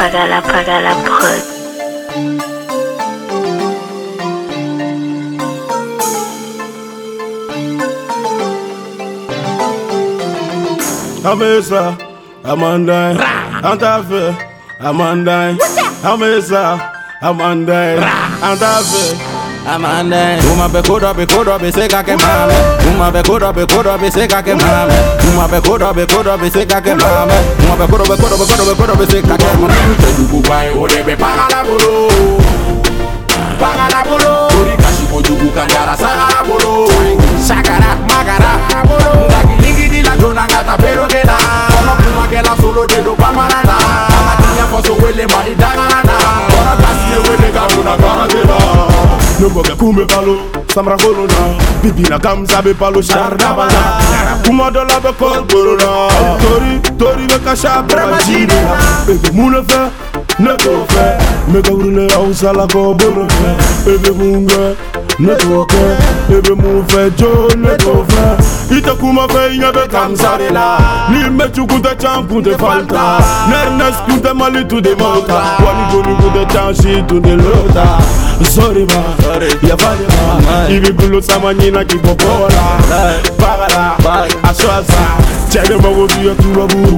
Pagala, Pagala Prod. Amesa, Amandai, Antafe, Amandai, Amesa, Amandai, Antafe. Amanda, uma becuda, becuda, beseca que mame. Uma becuda, becuda, beseca que mame. Uma becuda, becuda, beseca que mame. Uma becuda, becuda, becuda, becuda, beseca que mame. Tedugu bai orebe pagala bolo Pagala bolo Ori kashi mojugu kanjara sagara karatela Nuboga kume palo, samra kolona Bibi na kamza be palo. Sharda bala Kuma dola be kol korona Tori, tori be kasha brabajini Bebe mune fe, ne to fe. Mega urune ausa la ko bono fe. Bebe munge, ne to ke Bebe mu fe jo, ne to fe. Ite kuma fe inye be kamza de la. Ni me chukunte chan kunte falta. Nernes kunte mali tu de malta Wani goni kunte chan shi tu de lota zorima yavanima ibigulutsamanyina kibokola bagala aswaza cɛbɛ mago biya turaburu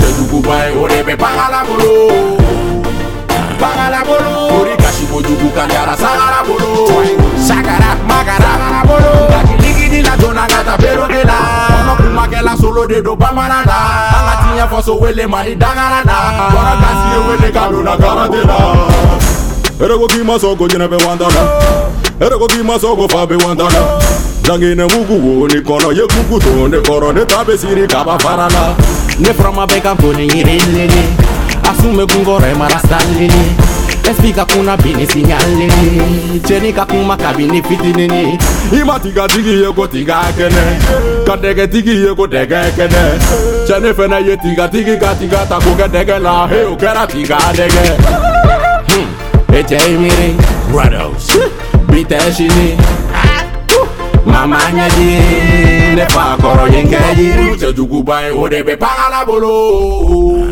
jɛjuguba ye o de bɛ bagala bolo. Bagala bolo. Ori kasi kojugu ka jara sagara bolo. Sagara magara sagara bolo. Ligidi la jona ka taa peroke la. Kɔnɔ kumakɛla solo de don bamanan na. An ka tiɲɛ faso wele mali dangara na. Kɔnɔ kasi ye wele ka donna garante la. Erego ki masoko jina be wandana Erego ki masoko fa be wandana Jangine mugu wo ni kono ye kuku to ne koro ne tabe siri kaba farana Ne froma beka kone yirelele. Asume kungore marastalele. Espika kuna bini sinyalele. Chenika kuma kabini fitinini. Ima tiga tigi ye ko tiga kene Kadege tigi ye ko dege kene Chene fene ye tiga tigi ka tiga ta ko dege la He o kera tiga dege Ete mire. Rados Bite shini. Mama nyedi. Ne fa koro yenge yiri. Tedugu bai orebe pagala bolo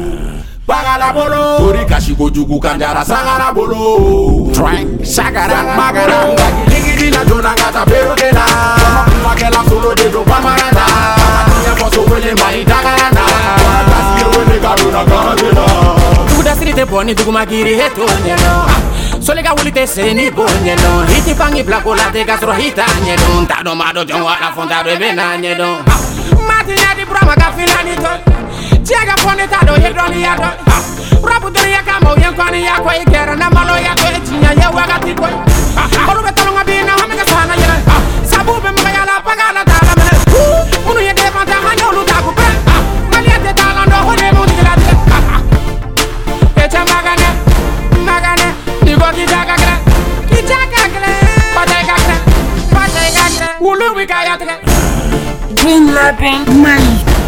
Pagala bolo Ori kashi gojugu kanjara sagara bolo Trank Shagara magara ligidi la jona bɔni dugumakiri he t'o ɲɛdɔn solika wuli tɛ sere ni b'o ɲɛdɔn i ti fangi bila ko la tɛ ka sɔrɔ i t'a ɲɛdɔn t'a dɔn m'a dɔn jɔn wa ala fɔn t'a dɔn i bɛ n'a ɲɛdɔn. matiya di burama ka fila ni tɔ diɲɛ ka fɔ ne t'a dɔn ye dɔnniya dɔn rabu dɔnniya kama o ye nkɔniya kɔ i kɛra na maloya kɔ e tiɲɛ ye wagati kɔ olu bɛ kre, pateka kre, ulu wika ya kre. Green Loving Money.